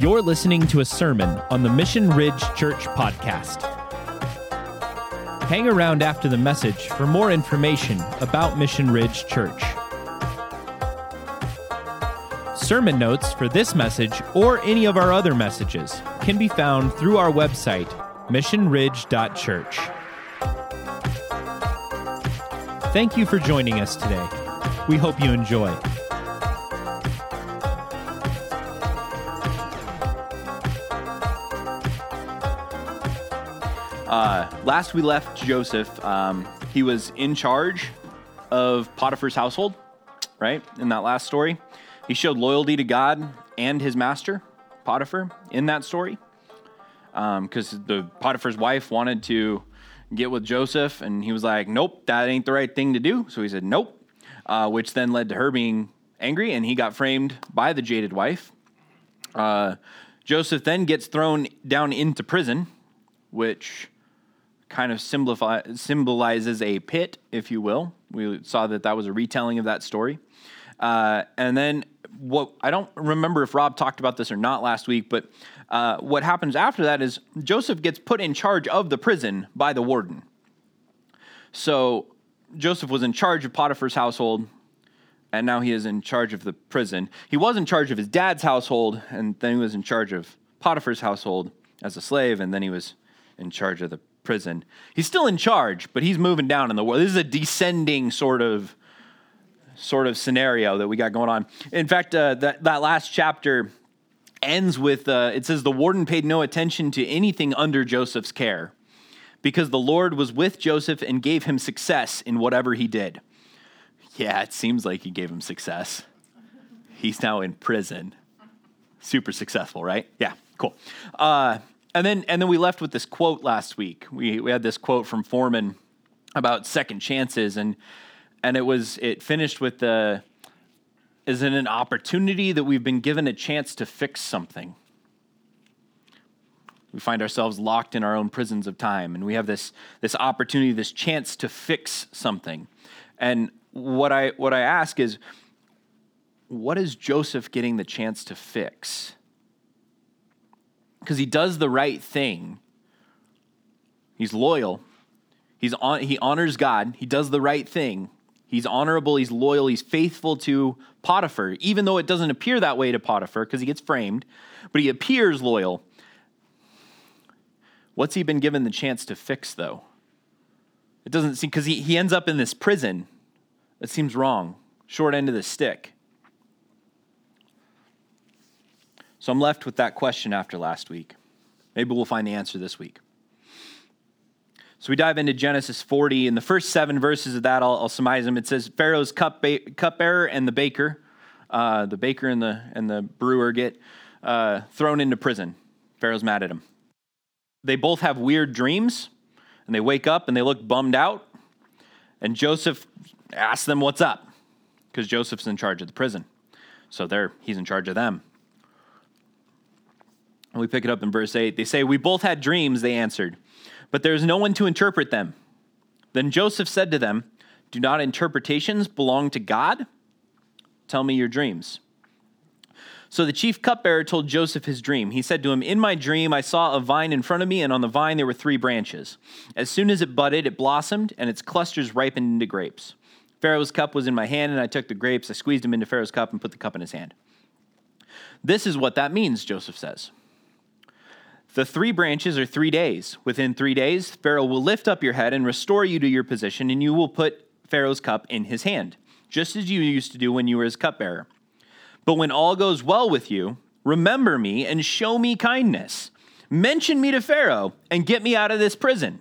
You're listening to a sermon on the Mission Ridge Church podcast. Hang around after the message for more information about Mission Ridge Church. Sermon notes for this message or any of our other messages can be found through our website, missionridge.church. Thank you for joining us today. We hope you enjoy. Last we left Joseph, um, he was in charge of Potiphar's household, right? In that last story, he showed loyalty to God and his master, Potiphar, in that story, because um, the Potiphar's wife wanted to get with Joseph, and he was like, "Nope, that ain't the right thing to do." So he said, "Nope," uh, which then led to her being angry, and he got framed by the jaded wife. Uh, Joseph then gets thrown down into prison, which kind of symbolizes a pit, if you will. We saw that that was a retelling of that story. Uh, and then what I don't remember if Rob talked about this or not last week, but uh, what happens after that is Joseph gets put in charge of the prison by the warden. So Joseph was in charge of Potiphar's household, and now he is in charge of the prison. He was in charge of his dad's household, and then he was in charge of Potiphar's household as a slave, and then he was in charge of the prison. He's still in charge, but he's moving down in the world. This is a descending sort of sort of scenario that we got going on. In fact, uh, that that last chapter ends with uh, it says the warden paid no attention to anything under Joseph's care because the Lord was with Joseph and gave him success in whatever he did. Yeah, it seems like he gave him success. He's now in prison. Super successful, right? Yeah, cool. Uh, and then and then we left with this quote last week. We we had this quote from Foreman about second chances, and and it was it finished with the is it an opportunity that we've been given a chance to fix something? We find ourselves locked in our own prisons of time, and we have this this opportunity, this chance to fix something. And what I what I ask is, what is Joseph getting the chance to fix? Because he does the right thing. He's loyal. He's on, he honors God. He does the right thing. He's honorable. He's loyal. He's faithful to Potiphar, even though it doesn't appear that way to Potiphar because he gets framed, but he appears loyal. What's he been given the chance to fix, though? It doesn't seem, because he, he ends up in this prison. It seems wrong. Short end of the stick. So I'm left with that question after last week. Maybe we'll find the answer this week. So we dive into Genesis 40. In the first seven verses of that, I'll, I'll them. It says Pharaoh's cup ba- cupbearer and the baker, uh, the baker and the and the brewer get uh, thrown into prison. Pharaoh's mad at him. They both have weird dreams, and they wake up and they look bummed out. And Joseph asks them what's up, because Joseph's in charge of the prison, so they're he's in charge of them. And we pick it up in verse 8. They say, We both had dreams, they answered, but there is no one to interpret them. Then Joseph said to them, Do not interpretations belong to God? Tell me your dreams. So the chief cupbearer told Joseph his dream. He said to him, In my dream, I saw a vine in front of me, and on the vine there were three branches. As soon as it budded, it blossomed, and its clusters ripened into grapes. Pharaoh's cup was in my hand, and I took the grapes, I squeezed them into Pharaoh's cup, and put the cup in his hand. This is what that means, Joseph says. The three branches are three days. Within three days, Pharaoh will lift up your head and restore you to your position, and you will put Pharaoh's cup in his hand, just as you used to do when you were his cupbearer. But when all goes well with you, remember me and show me kindness. Mention me to Pharaoh and get me out of this prison.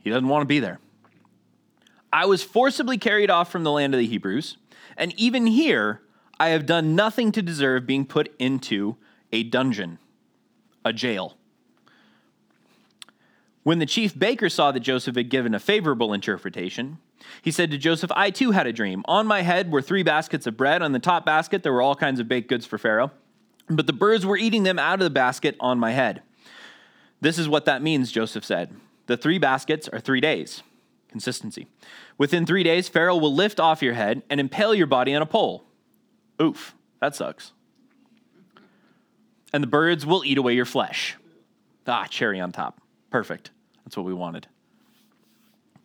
He doesn't want to be there. I was forcibly carried off from the land of the Hebrews, and even here I have done nothing to deserve being put into a dungeon a jail. When the chief baker saw that Joseph had given a favorable interpretation, he said to Joseph, I too had a dream. On my head were three baskets of bread. On the top basket, there were all kinds of baked goods for Pharaoh, but the birds were eating them out of the basket on my head. This is what that means, Joseph said. The three baskets are three days. Consistency. Within three days, Pharaoh will lift off your head and impale your body on a pole. Oof, that sucks. And the birds will eat away your flesh. Ah, cherry on top. Perfect. That's what we wanted.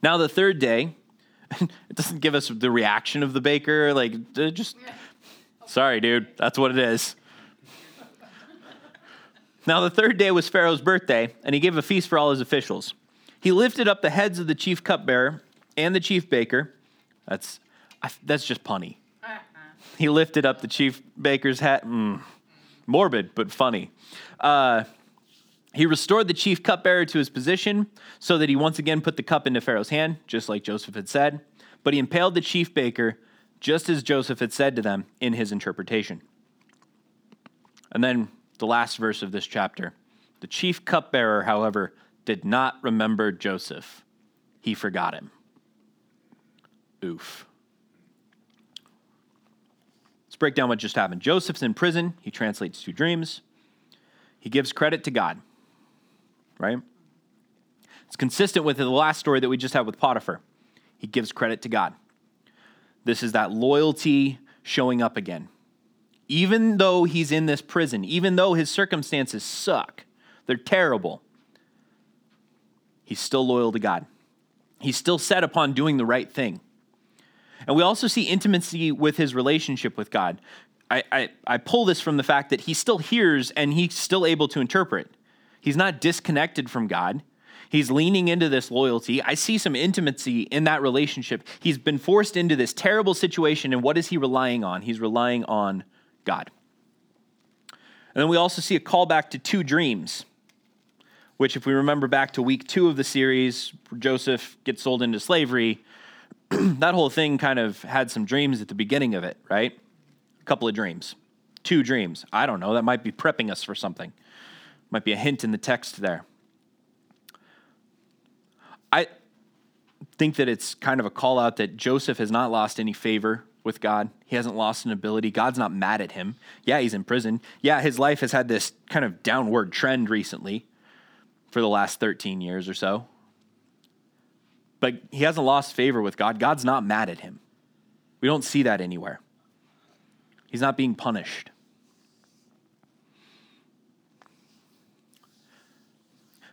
Now, the third day, it doesn't give us the reaction of the baker. Like, just, sorry, dude, that's what it is. Now, the third day was Pharaoh's birthday, and he gave a feast for all his officials. He lifted up the heads of the chief cupbearer and the chief baker. That's, that's just punny. He lifted up the chief baker's hat. Mm, morbid, but funny. Uh, he restored the chief cupbearer to his position so that he once again put the cup into Pharaoh's hand, just like Joseph had said. But he impaled the chief baker, just as Joseph had said to them in his interpretation. And then the last verse of this chapter. The chief cupbearer, however, did not remember Joseph. He forgot him. Oof. Let's break down what just happened. Joseph's in prison. He translates two dreams. He gives credit to God, right? It's consistent with the last story that we just had with Potiphar. He gives credit to God. This is that loyalty showing up again. Even though he's in this prison, even though his circumstances suck, they're terrible, he's still loyal to God. He's still set upon doing the right thing. And we also see intimacy with his relationship with God. I, I, I, pull this from the fact that he still hears and he's still able to interpret. He's not disconnected from God. He's leaning into this loyalty. I see some intimacy in that relationship. He's been forced into this terrible situation, and what is he relying on? He's relying on God. And then we also see a callback to two dreams, which, if we remember back to week two of the series, Joseph gets sold into slavery. that whole thing kind of had some dreams at the beginning of it, right? A couple of dreams, two dreams. I don't know. That might be prepping us for something. Might be a hint in the text there. I think that it's kind of a call out that Joseph has not lost any favor with God. He hasn't lost an ability. God's not mad at him. Yeah, he's in prison. Yeah, his life has had this kind of downward trend recently for the last 13 years or so but he hasn't lost favor with God. God's not mad at him. We don't see that anywhere. He's not being punished.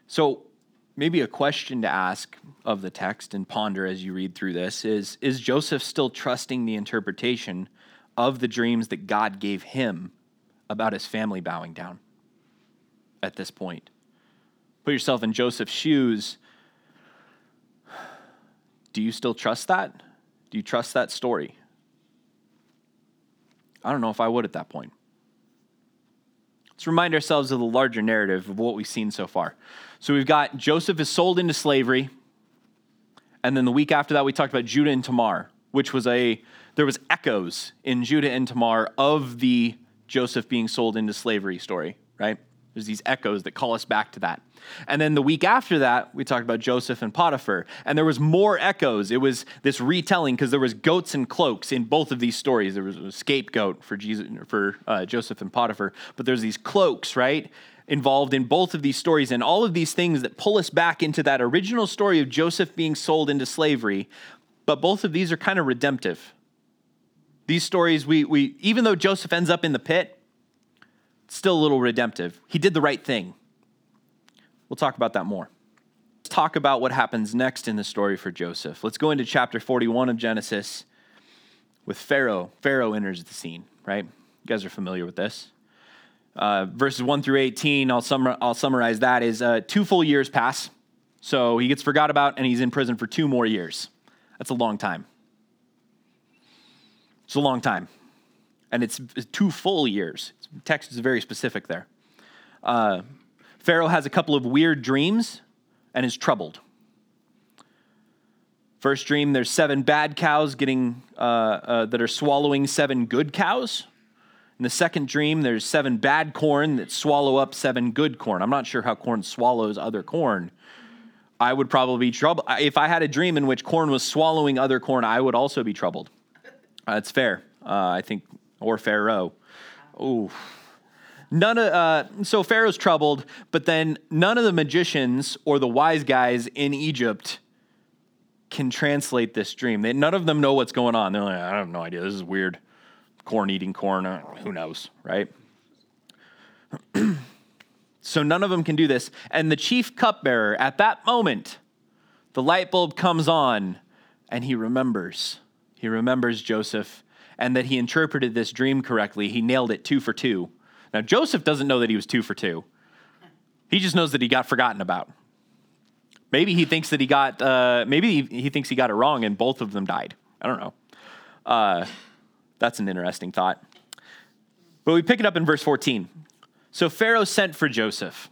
So, maybe a question to ask of the text and ponder as you read through this is Is Joseph still trusting the interpretation of the dreams that God gave him about his family bowing down at this point? Put yourself in Joseph's shoes do you still trust that? Do you trust that story? I don't know if I would at that point. Let's remind ourselves of the larger narrative of what we've seen so far. So we've got Joseph is sold into slavery. And then the week after that, we talked about Judah and Tamar, which was a, there was echoes in Judah and Tamar of the Joseph being sold into slavery story, right? There's these echoes that call us back to that. And then the week after that, we talked about Joseph and Potiphar, and there was more echoes. It was this retelling because there was goats and cloaks in both of these stories. There was a scapegoat for Jesus, for uh, Joseph and Potiphar, but there's these cloaks, right? Involved in both of these stories, and all of these things that pull us back into that original story of Joseph being sold into slavery. But both of these are kind of redemptive. These stories, we, we even though Joseph ends up in the pit, still a little redemptive. He did the right thing. We'll talk about that more. Let's talk about what happens next in the story for Joseph. Let's go into chapter 41 of Genesis with Pharaoh. Pharaoh enters the scene, right? You guys are familiar with this. Uh, verses 1 through 18, I'll, summar, I'll summarize that is uh, two full years pass. So he gets forgot about and he's in prison for two more years. That's a long time. It's a long time and it's two full years. Text is very specific there. Uh, Pharaoh has a couple of weird dreams and is troubled. First dream, there's seven bad cows getting uh, uh, that are swallowing seven good cows. In the second dream, there's seven bad corn that swallow up seven good corn. I'm not sure how corn swallows other corn. I would probably be troubled. If I had a dream in which corn was swallowing other corn, I would also be troubled. That's fair. Uh, I think or Pharaoh. Ooh. None of, uh, so Pharaoh's troubled, but then none of the magicians or the wise guys in Egypt can translate this dream. They, none of them know what's going on. They're like, I have no idea. This is weird. Corn eating corn. Uh, who knows, right? So none of them can do this. And the chief cupbearer, at that moment, the light bulb comes on and he remembers. He remembers Joseph and that he interpreted this dream correctly. He nailed it two for two. Now, Joseph doesn't know that he was two for two, he just knows that he got forgotten about. Maybe he thinks that he got, uh, maybe he, thinks he got it wrong and both of them died. I don't know. Uh, that's an interesting thought. But we pick it up in verse 14. So Pharaoh sent for Joseph,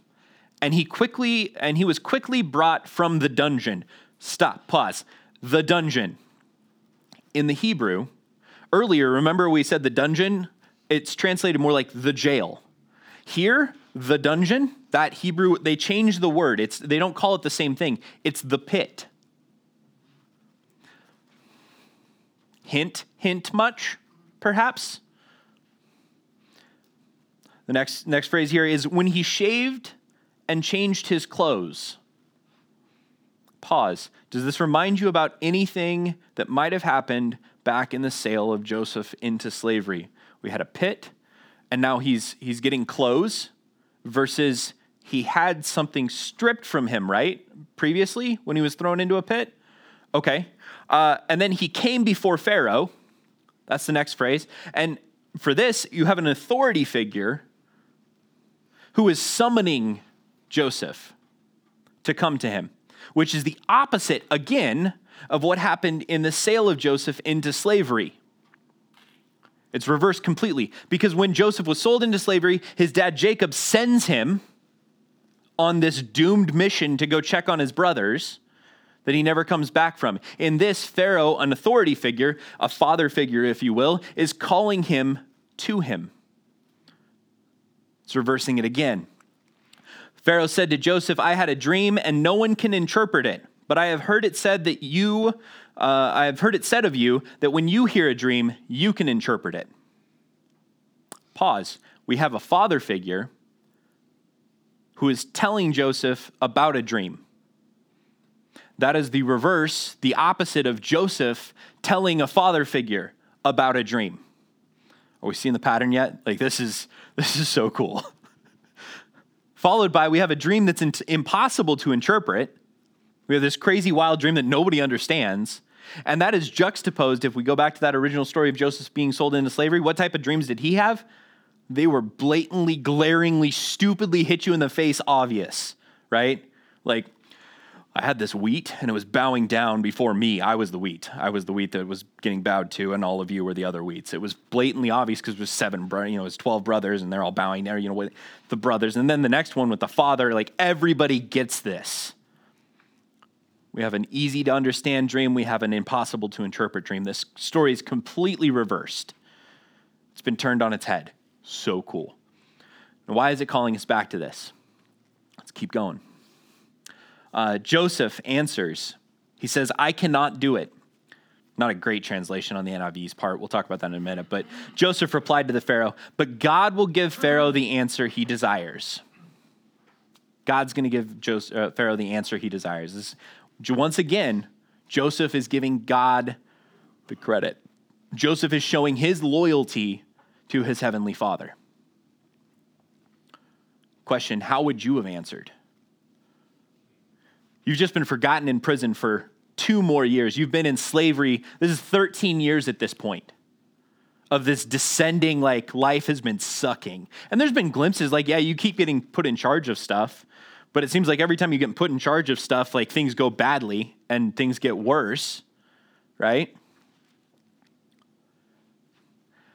and he quickly and he was quickly brought from the dungeon. Stop, pause. The dungeon. In the Hebrew, earlier, remember we said the dungeon? It's translated more like the jail. Here, the dungeon, that Hebrew, they changed the word. It's they don't call it the same thing. It's the pit. Hint, hint much, perhaps? The next, next phrase here is when he shaved and changed his clothes. Pause. Does this remind you about anything that might have happened back in the sale of Joseph into slavery? We had a pit, and now he's, he's getting clothes versus he had something stripped from him, right? Previously, when he was thrown into a pit? Okay. Uh, and then he came before Pharaoh. That's the next phrase. And for this, you have an authority figure who is summoning Joseph to come to him, which is the opposite, again, of what happened in the sale of Joseph into slavery. It's reversed completely because when Joseph was sold into slavery, his dad Jacob sends him on this doomed mission to go check on his brothers that he never comes back from. In this, Pharaoh, an authority figure, a father figure, if you will, is calling him to him. It's reversing it again. Pharaoh said to Joseph, I had a dream and no one can interpret it, but I have heard it said that you, uh, I have heard it said of you that when you hear a dream, you can interpret it. Pause. We have a father figure who is telling Joseph about a dream. That is the reverse, the opposite of Joseph telling a father figure about a dream. Are we seeing the pattern yet? Like this is this is so cool. Followed by we have a dream that's impossible to interpret. We have this crazy wild dream that nobody understands. And that is juxtaposed if we go back to that original story of Joseph being sold into slavery. What type of dreams did he have? They were blatantly, glaringly, stupidly hit you in the face obvious, right? Like I had this wheat and it was bowing down before me. I was the wheat. I was the wheat that was getting bowed to, and all of you were the other wheats. It was blatantly obvious because it was seven, you know, it was 12 brothers and they're all bowing there, you know, with the brothers. And then the next one with the father, like everybody gets this. We have an easy to understand dream, we have an impossible to interpret dream. This story is completely reversed, it's been turned on its head. So cool. Now, why is it calling us back to this? Let's keep going uh, Joseph answers. He says, I cannot do it. Not a great translation on the NIV's part. We'll talk about that in a minute. But Joseph replied to the Pharaoh, But God will give Pharaoh the answer he desires. God's going to give Joseph, uh, Pharaoh the answer he desires. This, once again, Joseph is giving God the credit. Joseph is showing his loyalty to his heavenly father. Question How would you have answered? You've just been forgotten in prison for two more years. You've been in slavery. This is 13 years at this point of this descending, like, life has been sucking. And there's been glimpses, like, yeah, you keep getting put in charge of stuff, but it seems like every time you get put in charge of stuff, like, things go badly and things get worse, right?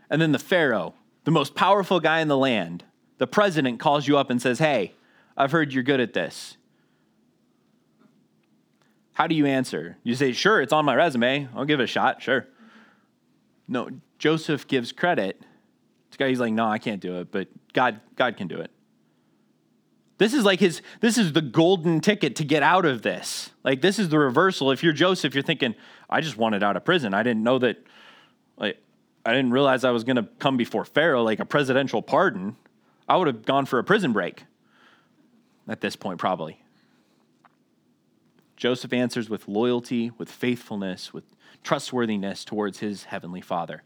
And then the Pharaoh, the most powerful guy in the land, the president calls you up and says, Hey, I've heard you're good at this. How do you answer? You say, sure, it's on my resume. I'll give it a shot, sure. No, Joseph gives credit. This guy, he's like, no, I can't do it, but God, God can do it. This is like his, this is the golden ticket to get out of this. Like, this is the reversal. If you're Joseph, you're thinking, I just wanted out of prison. I didn't know that, like, I didn't realize I was going to come before Pharaoh, like a presidential pardon. I would have gone for a prison break at this point, probably. Joseph answers with loyalty, with faithfulness, with trustworthiness towards his heavenly father.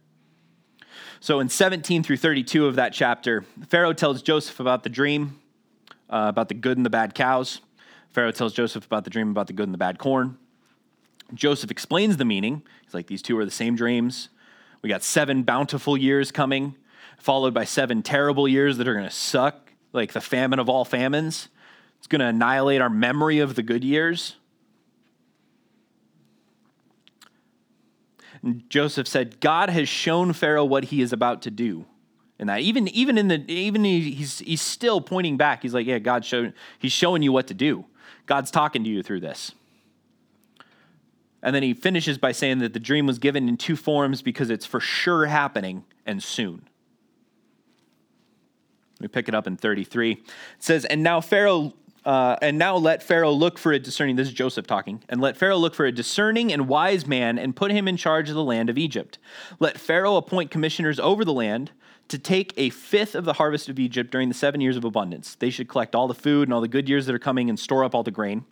So in 17 through 32 of that chapter, Pharaoh tells Joseph about the dream. uh, about the good and the bad cows. Pharaoh tells Joseph about the dream about the good and the bad corn. Joseph explains the meaning. He's like, these two are the same dreams. We got seven bountiful years coming, followed by seven terrible years that are going to suck, like the famine of all famines. It's going to annihilate our memory of the good years. And Joseph said, God has shown Pharaoh what he is about to do. And that even even in the even he's he's still pointing back. He's like, yeah, God showed he's showing you what to do. God's talking to you through this. And then he finishes by saying that the dream was given in two forms because it's for sure happening and soon. We pick it up in 33. It says, And now Pharaoh, uh, and now let Pharaoh look for a discerning, this is Joseph talking, and let Pharaoh look for a discerning and wise man and put him in charge of the land of Egypt. Let Pharaoh appoint commissioners over the land to take a fifth of the harvest of Egypt during the seven years of abundance. They should collect all the food and all the good years that are coming and store up all the grain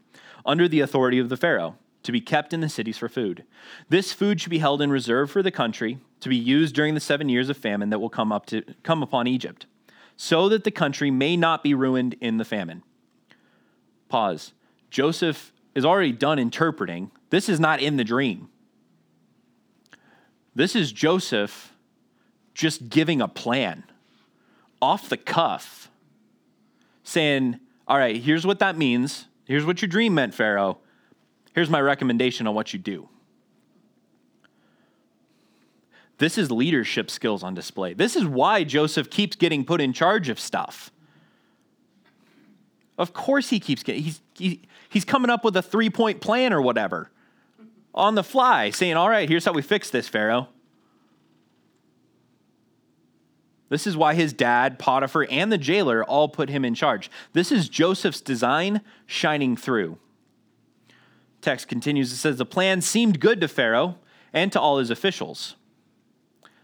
under the authority of the Pharaoh to be kept in the cities for food. This food should be held in reserve for the country to be used during the 7 years of famine that will come up to come upon Egypt, so that the country may not be ruined in the famine. Pause. Joseph is already done interpreting. This is not in the dream. This is Joseph just giving a plan off the cuff, saying, All right, here's what that means. Here's what your dream meant, Pharaoh. Here's my recommendation on what you do. This is leadership skills on display. This is why Joseph keeps getting put in charge of stuff. Of course, he keeps getting, he's, he, he's coming up with a three point plan or whatever on the fly, saying, All right, here's how we fix this, Pharaoh. This is why his dad, Potiphar, and the jailer all put him in charge. This is Joseph's design shining through text continues. It says, The plan seemed good to Pharaoh and to all his officials.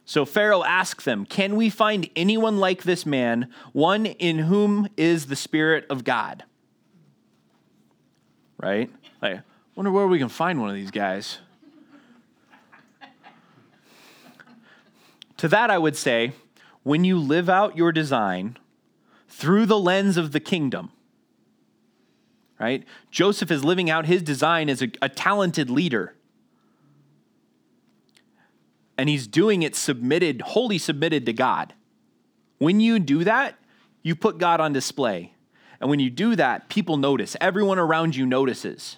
So Pharaoh asked them, Can we find anyone like this man, one in whom is the Spirit of God? Right? I wonder where we can find one of these guys. to that, I would say, when you live out your design through the lens of the kingdom, right? Joseph is living out his design as a, a talented leader. And he's doing it submitted, wholly submitted to God. When you do that, you put God on display. And when you do that, people notice. Everyone around you notices.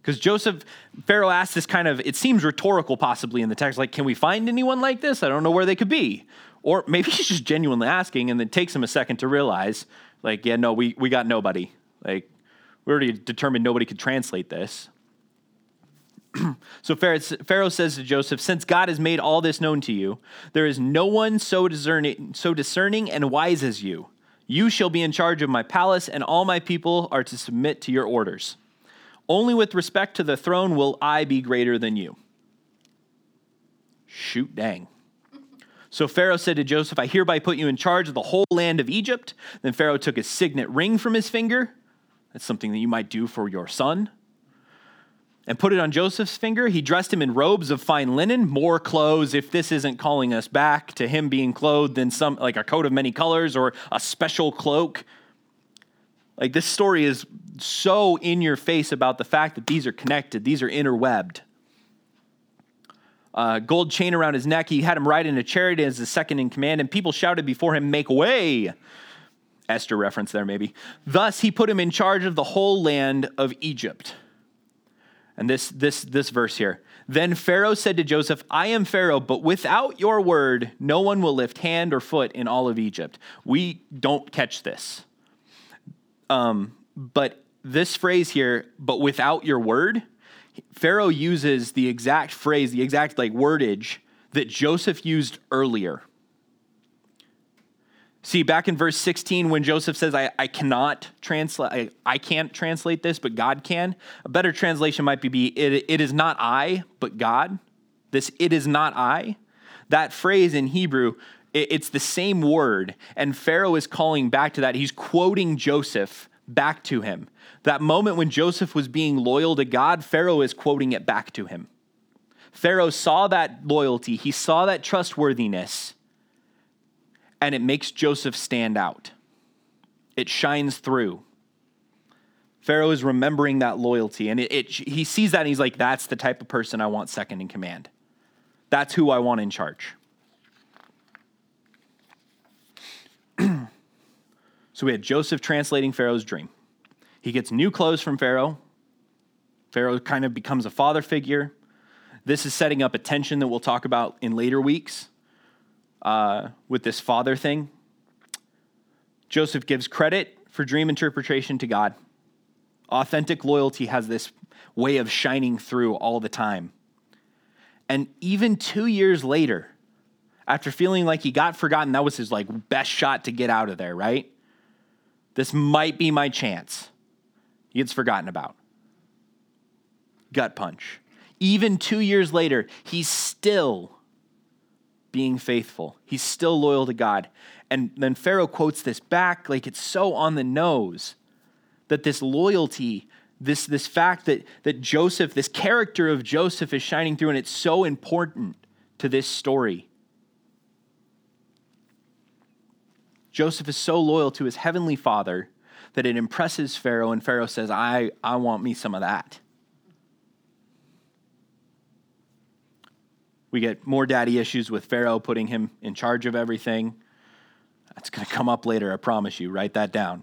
Because Joseph, Pharaoh asked this kind of, it seems rhetorical possibly in the text, like, can we find anyone like this? I don't know where they could be. Or maybe he's just genuinely asking, and it takes him a second to realize like, yeah, no, we, we got nobody. Like, we already determined nobody could translate this. so Pharaoh says to Joseph, Since God has made all this known to you, there is no one so discerning, so discerning and wise as you. You shall be in charge of my palace, and all my people are to submit to your orders. Only with respect to the throne will I be greater than you. Shoot, dang. So Pharaoh said to Joseph, I hereby put you in charge of the whole land of Egypt. Then Pharaoh took a signet ring from his finger. That's something that you might do for your son. And put it on Joseph's finger. He dressed him in robes of fine linen, more clothes, if this isn't calling us back to him being clothed in some, like a coat of many colors or a special cloak. Like this story is so in your face about the fact that these are connected, these are interwebbed uh, gold chain around his neck. He had him ride in a chariot as the second in command, and people shouted before him, Make way! Esther reference there, maybe. Thus, he put him in charge of the whole land of Egypt. And this, this, this verse here. Then Pharaoh said to Joseph, I am Pharaoh, but without your word, no one will lift hand or foot in all of Egypt. We don't catch this. Um, but this phrase here, but without your word, Pharaoh uses the exact phrase, the exact like wordage that Joseph used earlier. See, back in verse 16, when Joseph says, I, I cannot translate, I, I can't translate this, but God can, a better translation might be, it, it is not I, but God. This, it is not I. That phrase in Hebrew, it, it's the same word, and Pharaoh is calling back to that. He's quoting Joseph back to him. That moment when Joseph was being loyal to God, Pharaoh is quoting it back to him. Pharaoh saw that loyalty, he saw that trustworthiness, and it makes Joseph stand out. it shines through. Pharaoh is remembering that loyalty, and it, it, he sees that and he's like, that's the type of person I want second in command. That's who I want in charge. so we had Joseph translating Pharaoh's dream. He gets new clothes from Pharaoh. Pharaoh kind of becomes a father figure. This is setting up a tension that we'll talk about in later weeks uh, with this father thing. Joseph gives credit for dream interpretation to God. Authentic loyalty has this way of shining through all the time. And even two years later, after feeling like he got forgotten, that was his like best shot to get out of there, right? This might be my chance. He gets forgotten about. Gut punch. Even two years later, he's still being faithful. He's still loyal to God. And then Pharaoh quotes this back like it's so on the nose that this loyalty, this, this fact that, that Joseph, this character of Joseph is shining through, and it's so important to this story. Joseph is so loyal to his heavenly father that it impresses Pharaoh, and Pharaoh says, I, I want me some of that. We get more daddy issues with Pharaoh putting him in charge of everything. That's going to come up later, I promise you. Write that down.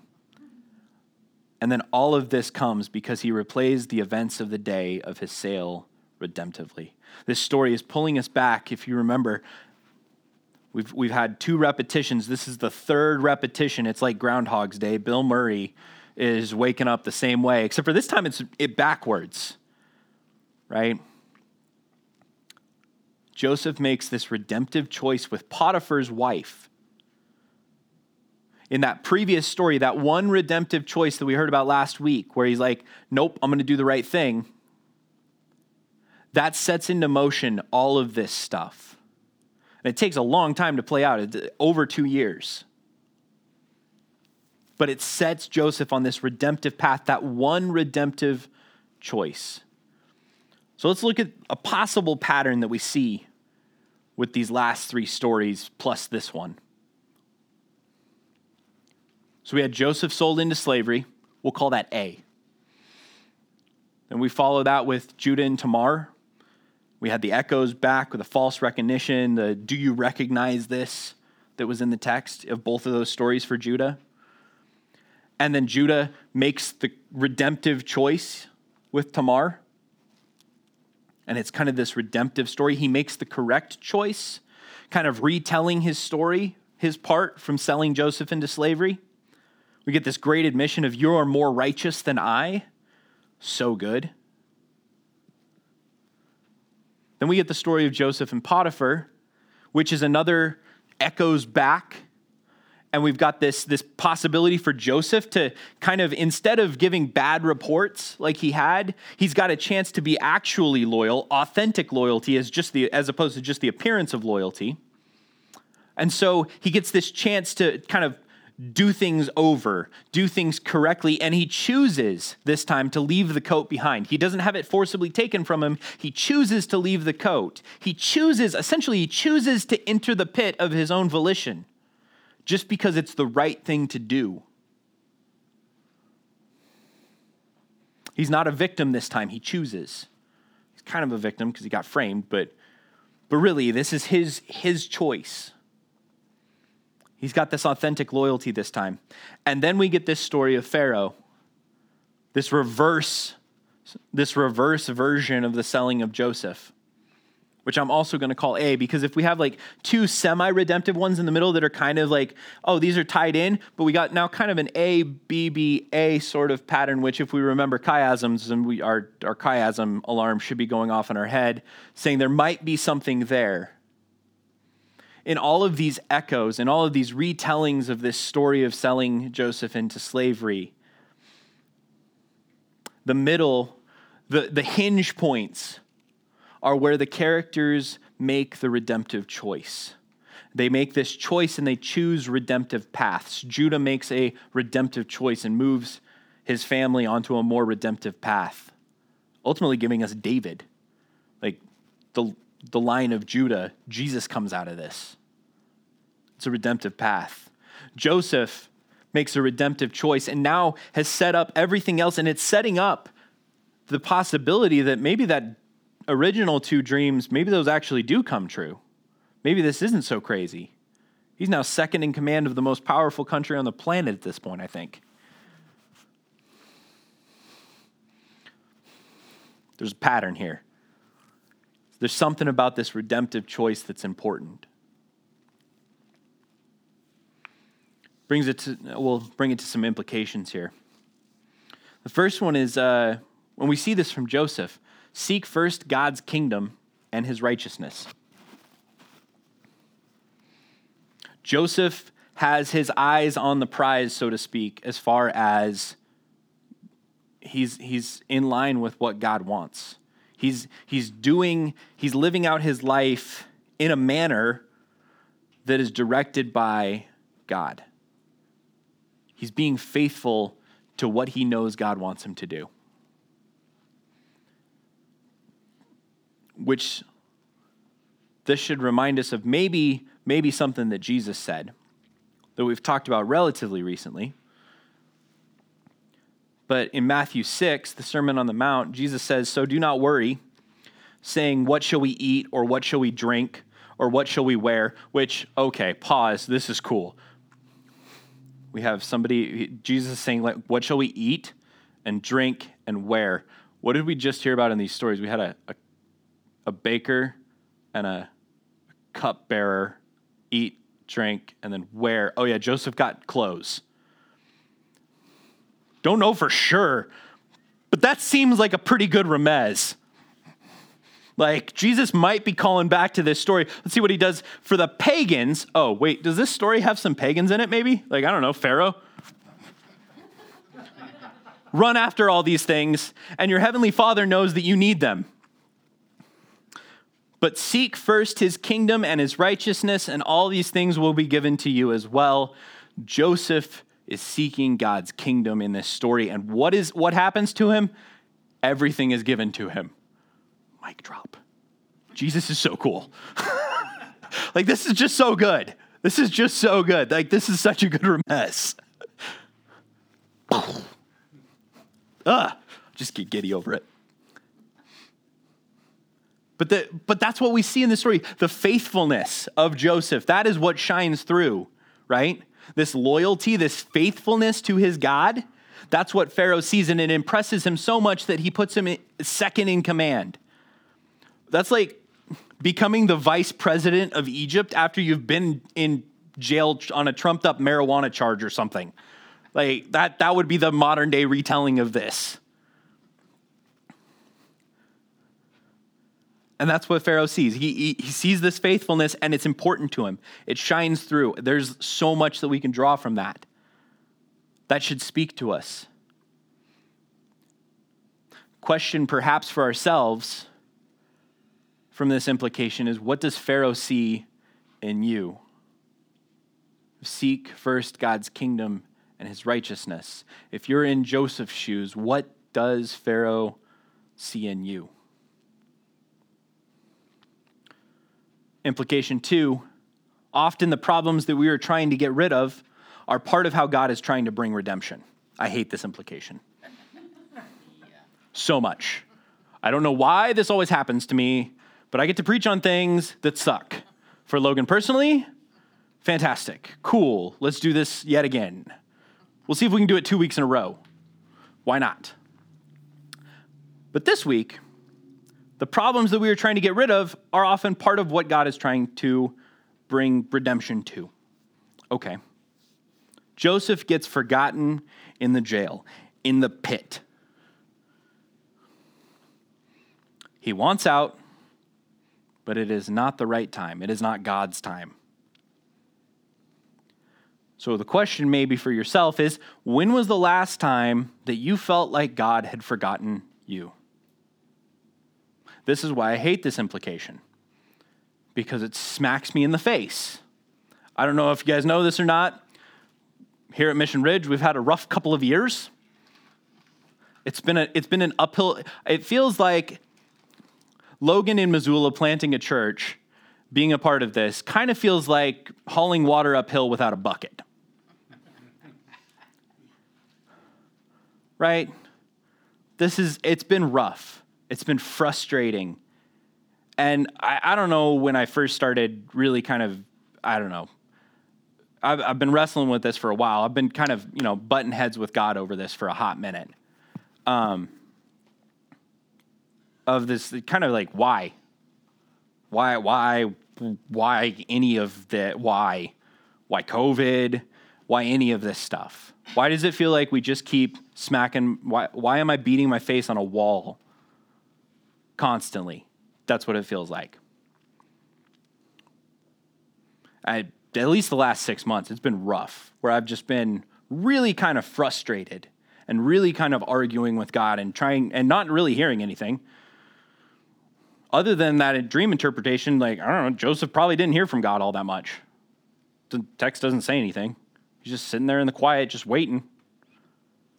And then all of this comes because he replays the events of the day of his sale redemptively. This story is pulling us back. If you remember, we've, we've had two repetitions. This is the third repetition. It's like Groundhog's Day. Bill Murray is waking up the same way, except for this time it's it backwards, right? Joseph makes this redemptive choice with Potiphar's wife. In that previous story, that one redemptive choice that we heard about last week, where he's like, Nope, I'm going to do the right thing, that sets into motion all of this stuff. And it takes a long time to play out, over two years. But it sets Joseph on this redemptive path, that one redemptive choice. So let's look at a possible pattern that we see with these last three stories plus this one. So we had Joseph sold into slavery. We'll call that A. Then we follow that with Judah and Tamar. We had the echoes back with a false recognition, the do you recognize this that was in the text of both of those stories for Judah. And then Judah makes the redemptive choice with Tamar and it's kind of this redemptive story. He makes the correct choice, kind of retelling his story, his part from selling Joseph into slavery. We get this great admission of, You are more righteous than I. So good. Then we get the story of Joseph and Potiphar, which is another echoes back and we've got this, this possibility for Joseph to kind of, instead of giving bad reports like he had, he's got a chance to be actually loyal. Authentic loyalty as, just the, as opposed to just the appearance of loyalty. And so he gets this chance to kind of do things over, do things correctly, and he chooses this time to leave the coat behind. He doesn't have it forcibly taken from him. He chooses to leave the coat. He chooses, essentially, he chooses to enter the pit of his own volition just because it's the right thing to do. He's not a victim this time, he chooses. He's kind of a victim because he got framed, but, but really, this is his, his choice. He's got this authentic loyalty this time. And then we get this story of Pharaoh, this reverse, this reverse version of the selling of Joseph which I'm also going to call A, because if we have like two semi redemptive ones in the middle that are kind of like, oh, these are tied in, but we got now kind of an A, B, B, A sort of pattern, which if we remember chiasms, and we, our, our chiasm alarm should be going off in our head, saying there might be something there. In all of these echoes, in all of these retellings of this story of selling Joseph into slavery, the middle, the, the hinge points are where the characters make the redemptive choice. They make this choice and they choose redemptive paths. Judah makes a redemptive choice and moves his family onto a more redemptive path, ultimately giving us David. Like the, the line of Judah, Jesus comes out of this. It's a redemptive path. Joseph makes a redemptive choice and now has set up everything else, and it's setting up the possibility that maybe that original two dreams, maybe those actually do come true. Maybe this isn't so crazy. He's now second in command of the most powerful country on the planet at this point, I think. There's a pattern here. There's something about this redemptive choice that's important. Brings it to, we'll bring it to some implications here. The first one is uh, when we see this from Joseph seek first God's kingdom and his righteousness. Joseph has his eyes on the prize, so to speak, as far as he's, he's in line with what God wants. He's, he's doing, he's living out his life in a manner that is directed by God. He's being faithful to what he knows God wants him to do. Which this should remind us of maybe maybe something that Jesus said that we've talked about relatively recently. But in Matthew 6, the Sermon on the Mount, Jesus says, So do not worry, saying, What shall we eat, or what shall we drink, or what shall we wear? Which, okay, pause, this is cool. We have somebody, Jesus saying, like, What shall we eat, and drink, and wear? What did we just hear about in these stories? We had a, a, a baker and a cupbearer eat, drink, and then wear. Oh, yeah, Joseph got clothes. Don't know for sure, but that seems like a pretty good remez. Like, Jesus might be calling back to this story. Let's see what he does for the pagans. Oh, wait, does this story have some pagans in it, maybe? Like, I don't know, Pharaoh? Run after all these things, and your heavenly Father knows that you need them. But seek first his kingdom and his righteousness, and all these things will be given to you as well. Joseph is seeking God's kingdom in this story. And what is what happens to him? Everything is given to him. Mic drop. Jesus is so cool. like this is just so good. This is just so good. Like this is such a good mess. Ugh, just get giddy over it. But, the, but that's what we see in the story the faithfulness of Joseph. That is what shines through, right? This loyalty, this faithfulness to his God. That's what Pharaoh sees, and it impresses him so much that he puts him second in command. That's like becoming the vice president of Egypt after you've been in jail on a trumped up marijuana charge or something. Like that, that would be the modern day retelling of this. And that's what Pharaoh sees. He, he, he, sees this faithfulness and it's important to him. It shines through. There's so much that we can draw from that. That should speak to us. Question, perhaps, for ourselves from this implication is what does Pharaoh see in you? Seek first God's kingdom and his righteousness. If you're in Joseph's shoes, what does Pharaoh see in you? Implication two often the problems that we are trying to get rid of are part of how God is trying to bring redemption. I hate this implication so much. I don't know why this always happens to me, but I get to preach on things that suck. For Logan personally, fantastic, cool. Let's do this yet again. We'll see if we can do it two weeks in a row. Why not? But this week, the problems that we are trying to get rid of are often part of what God is trying to bring redemption to. Okay. Joseph gets forgotten in the jail, in the pit. He wants out, but it is not the right time. It is not God's time. So the question, maybe for yourself, is when was the last time that you felt like God had forgotten you? This is why I hate this implication, because it smacks me in the face. I don't know if you guys know this or not. Here at Mission Ridge, we've had a rough couple of years. It's been, a, it's been an uphill, it feels like Logan in Missoula planting a church, being a part of this, kind of feels like hauling water uphill without a bucket. right? This is, it's been rough. It's been frustrating. And I, I don't know when I first started really kind of, I don't know. I've, I've been wrestling with this for a while. I've been kind of, you know, butting heads with God over this for a hot minute. Um, of this kind of like, why? Why, why, why any of the, why? Why COVID? Why any of this stuff? Why does it feel like we just keep smacking? Why, why am I beating my face on a wall constantly? That's what it feels like. I, at least the last six months, it's been rough, where I've just been really kind of frustrated and really kind of arguing with God and trying and not really hearing anything. Other than that dream interpretation, like, I don't know, Joseph probably didn't hear from God all that much. The text doesn't say anything. He's just sitting there in the quiet, just waiting.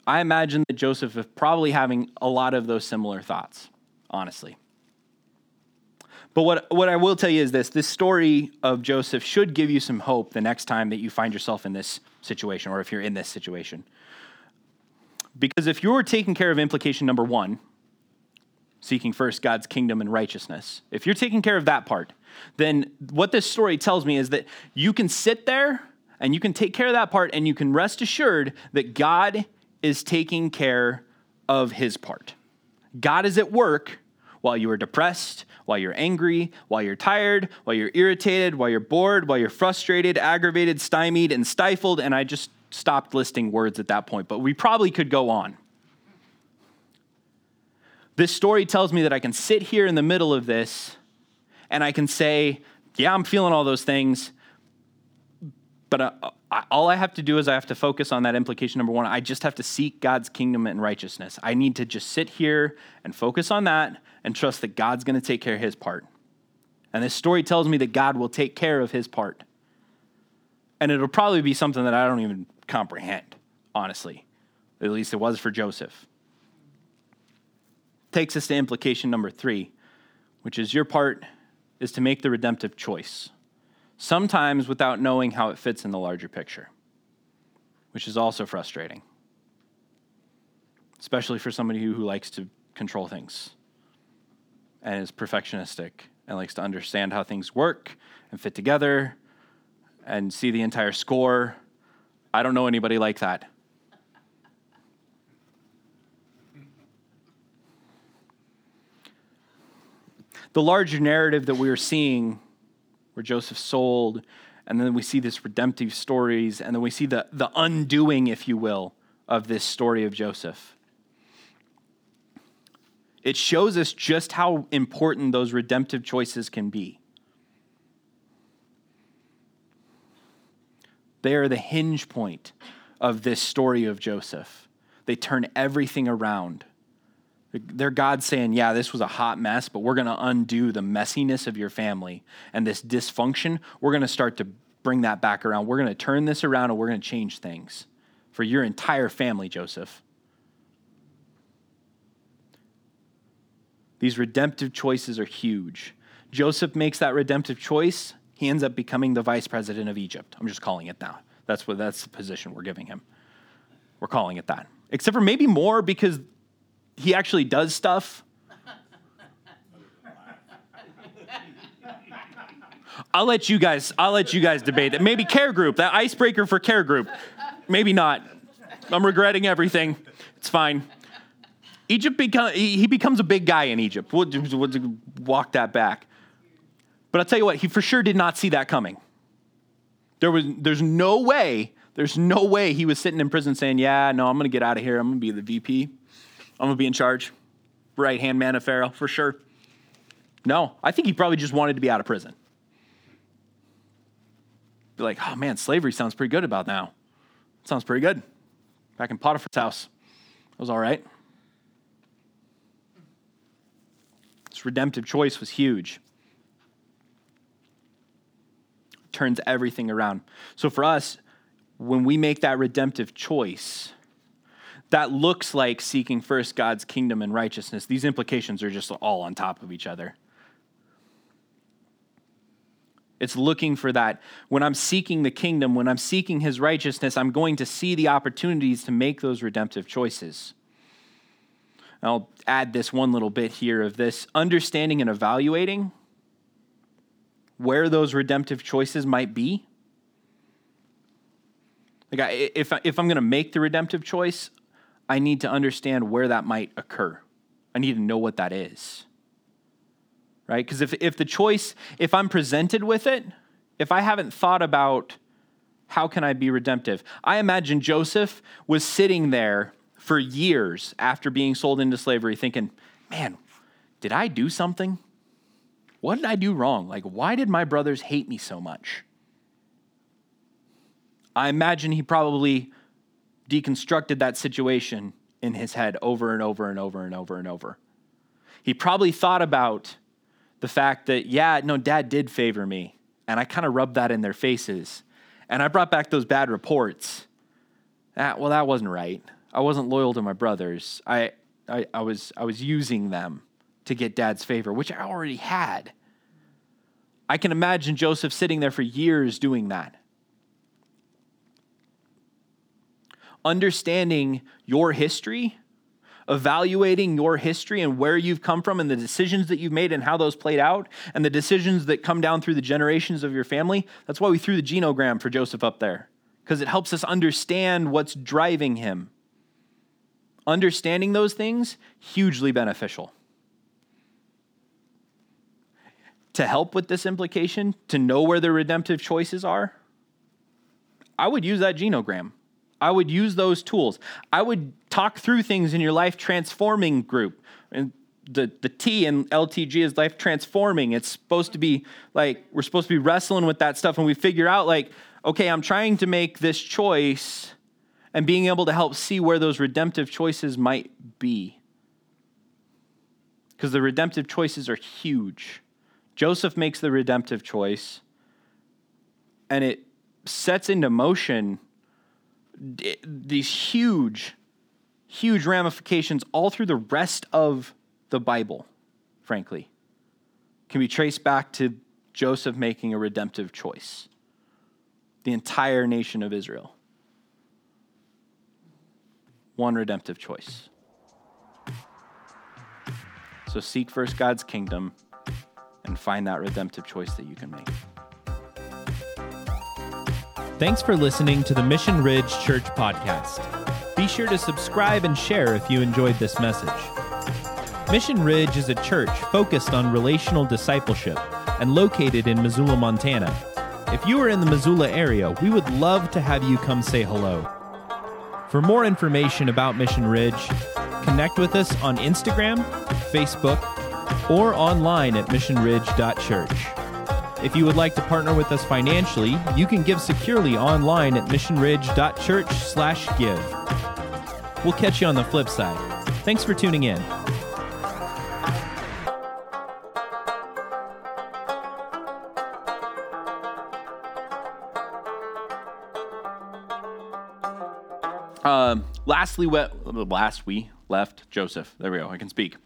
I imagine that Joseph is probably having a lot of those similar thoughts, honestly. But what, what I will tell you is this this story of Joseph should give you some hope the next time that you find yourself in this situation or if you're in this situation. Because if you're taking care of implication number one, seeking first God's kingdom and righteousness, if you're taking care of that part, then what this story tells me is that you can sit there and you can take care of that part and you can rest assured that God is taking care of his part. God is at work while you are depressed, while you're angry, while you're tired, while you're irritated, while you're bored, while you're frustrated, aggravated, stymied, and stifled. And I just stopped listing words at that point, but we probably could go on. This story tells me that I can sit here in the middle of this and I can say, Yeah, I'm feeling all those things, but uh, I, all I have to do is I have to focus on that implication number one. I just have to seek God's kingdom and righteousness. I need to just sit here and focus on that and trust that God's going to take care of his part. And this story tells me that God will take care of his part. And it'll probably be something that I don't even comprehend, honestly. At least it was for Joseph. Takes us to implication number three, which is your part is to make the redemptive choice sometimes without knowing how it fits in the larger picture, which is also frustrating, especially for somebody who, who likes to control things and is perfectionistic and likes to understand how things work and fit together and see the entire score. I don't know anybody like that. The larger narrative that we are seeing where Joseph sold, and then we see this redemptive stories, and then we see the, the undoing, if you will, of this story of Joseph. It shows us just how important those redemptive choices can be. They are the hinge point of this story of Joseph. They turn everything around. They're God saying, Yeah, this was a hot mess, but we're going to undo the messiness of your family and this dysfunction. We're going to start to bring that back around. We're going to turn this around and we're going to change things for your entire family, Joseph. These redemptive choices are huge. Joseph makes that redemptive choice. He ends up becoming the vice president of Egypt. I'm just calling it now. That's what that's the position we're giving him. We're calling it that. Except for maybe more because he actually does stuff. I'll let you guys. I'll let you guys debate that. Maybe care group, that icebreaker for care group. Maybe not. I'm regretting everything. It's fine. Egypt become, he becomes a big guy in Egypt. We'll, we'll walk that back. But I'll tell you what, he for sure did not see that coming. There was, there's no way, there's no way he was sitting in prison saying, Yeah, no, I'm going to get out of here. I'm going to be the VP. I'm to be in charge. Right hand man of Pharaoh, for sure. No, I think he probably just wanted to be out of prison. Be like, oh man, slavery sounds pretty good about now. Sounds pretty good. Back in Potiphar's house. That was all right. This redemptive choice was huge. Turns everything around. So for us, when we make that redemptive choice, that looks like seeking first God's kingdom and righteousness. These implications are just all on top of each other. It's looking for that. When I'm seeking the kingdom, when I'm seeking his righteousness, I'm going to see the opportunities to make those redemptive choices. I'll add this one little bit here of this understanding and evaluating where those redemptive choices might be. Like, I, if, if I'm going to make the redemptive choice, I need to understand where that might occur. I need to know what that is. Right? Because if, if the choice, if I'm presented with it, if I haven't thought about how can I be redemptive, I imagine Joseph was sitting there for years after being sold into slavery thinking, man, did I do something? What did I do wrong? Like, why did my brothers hate me so much? I imagine he probably deconstructed that situation in his head over and over and over and over and over. He probably thought about the fact that, yeah, no, dad did favor me. And I kind of rubbed that in their faces. And I brought back those bad reports. That, well, that wasn't right. I wasn't loyal to my brothers. I, I, I, was, I was using them to get dad's favor, which I already had. I can imagine Joseph sitting there for years doing that. Understanding your history, evaluating your history and where you've come from and the decisions that you've made and how those played out and the decisions that come down through the generations of your family. That's why we threw the genogram for Joseph up there, because it helps us understand what's driving him. Understanding those things, hugely beneficial. to help with this implication, to know where the redemptive choices are, I would use that genogram. I would use those tools. I would talk through things in your life transforming group. And the, the T in LTG is life transforming. It's supposed to be like, we're supposed to be wrestling with that stuff and we figure out, like, okay, I'm trying to make this choice and being able to help see where those redemptive choices might be. Because the redemptive choices are huge. Joseph makes the redemptive choice, and it sets into motion these huge, huge ramifications all through the rest of the Bible, frankly. Can be traced back to Joseph making a redemptive choice. The entire nation of Israel. One redemptive choice. So seek first God's kingdom and find that redemptive choice that you can make. Thanks for listening to the Mission Ridge Church podcast. Be sure to subscribe and share if you enjoyed this message. Mission Ridge is a church focused on relational discipleship and located in Missoula, Montana. If you are in the Missoula area, we would love to have you come say hello. For more information about Mission Ridge, connect with us on Instagram, Facebook, or online at missionridge.church. If you would like to partner with us financially, you can give securely online at missionridge.church/give. We'll catch you on the flip side. Thanks for tuning in. Um, lastly, we, last we left Joseph. There we go. I can speak.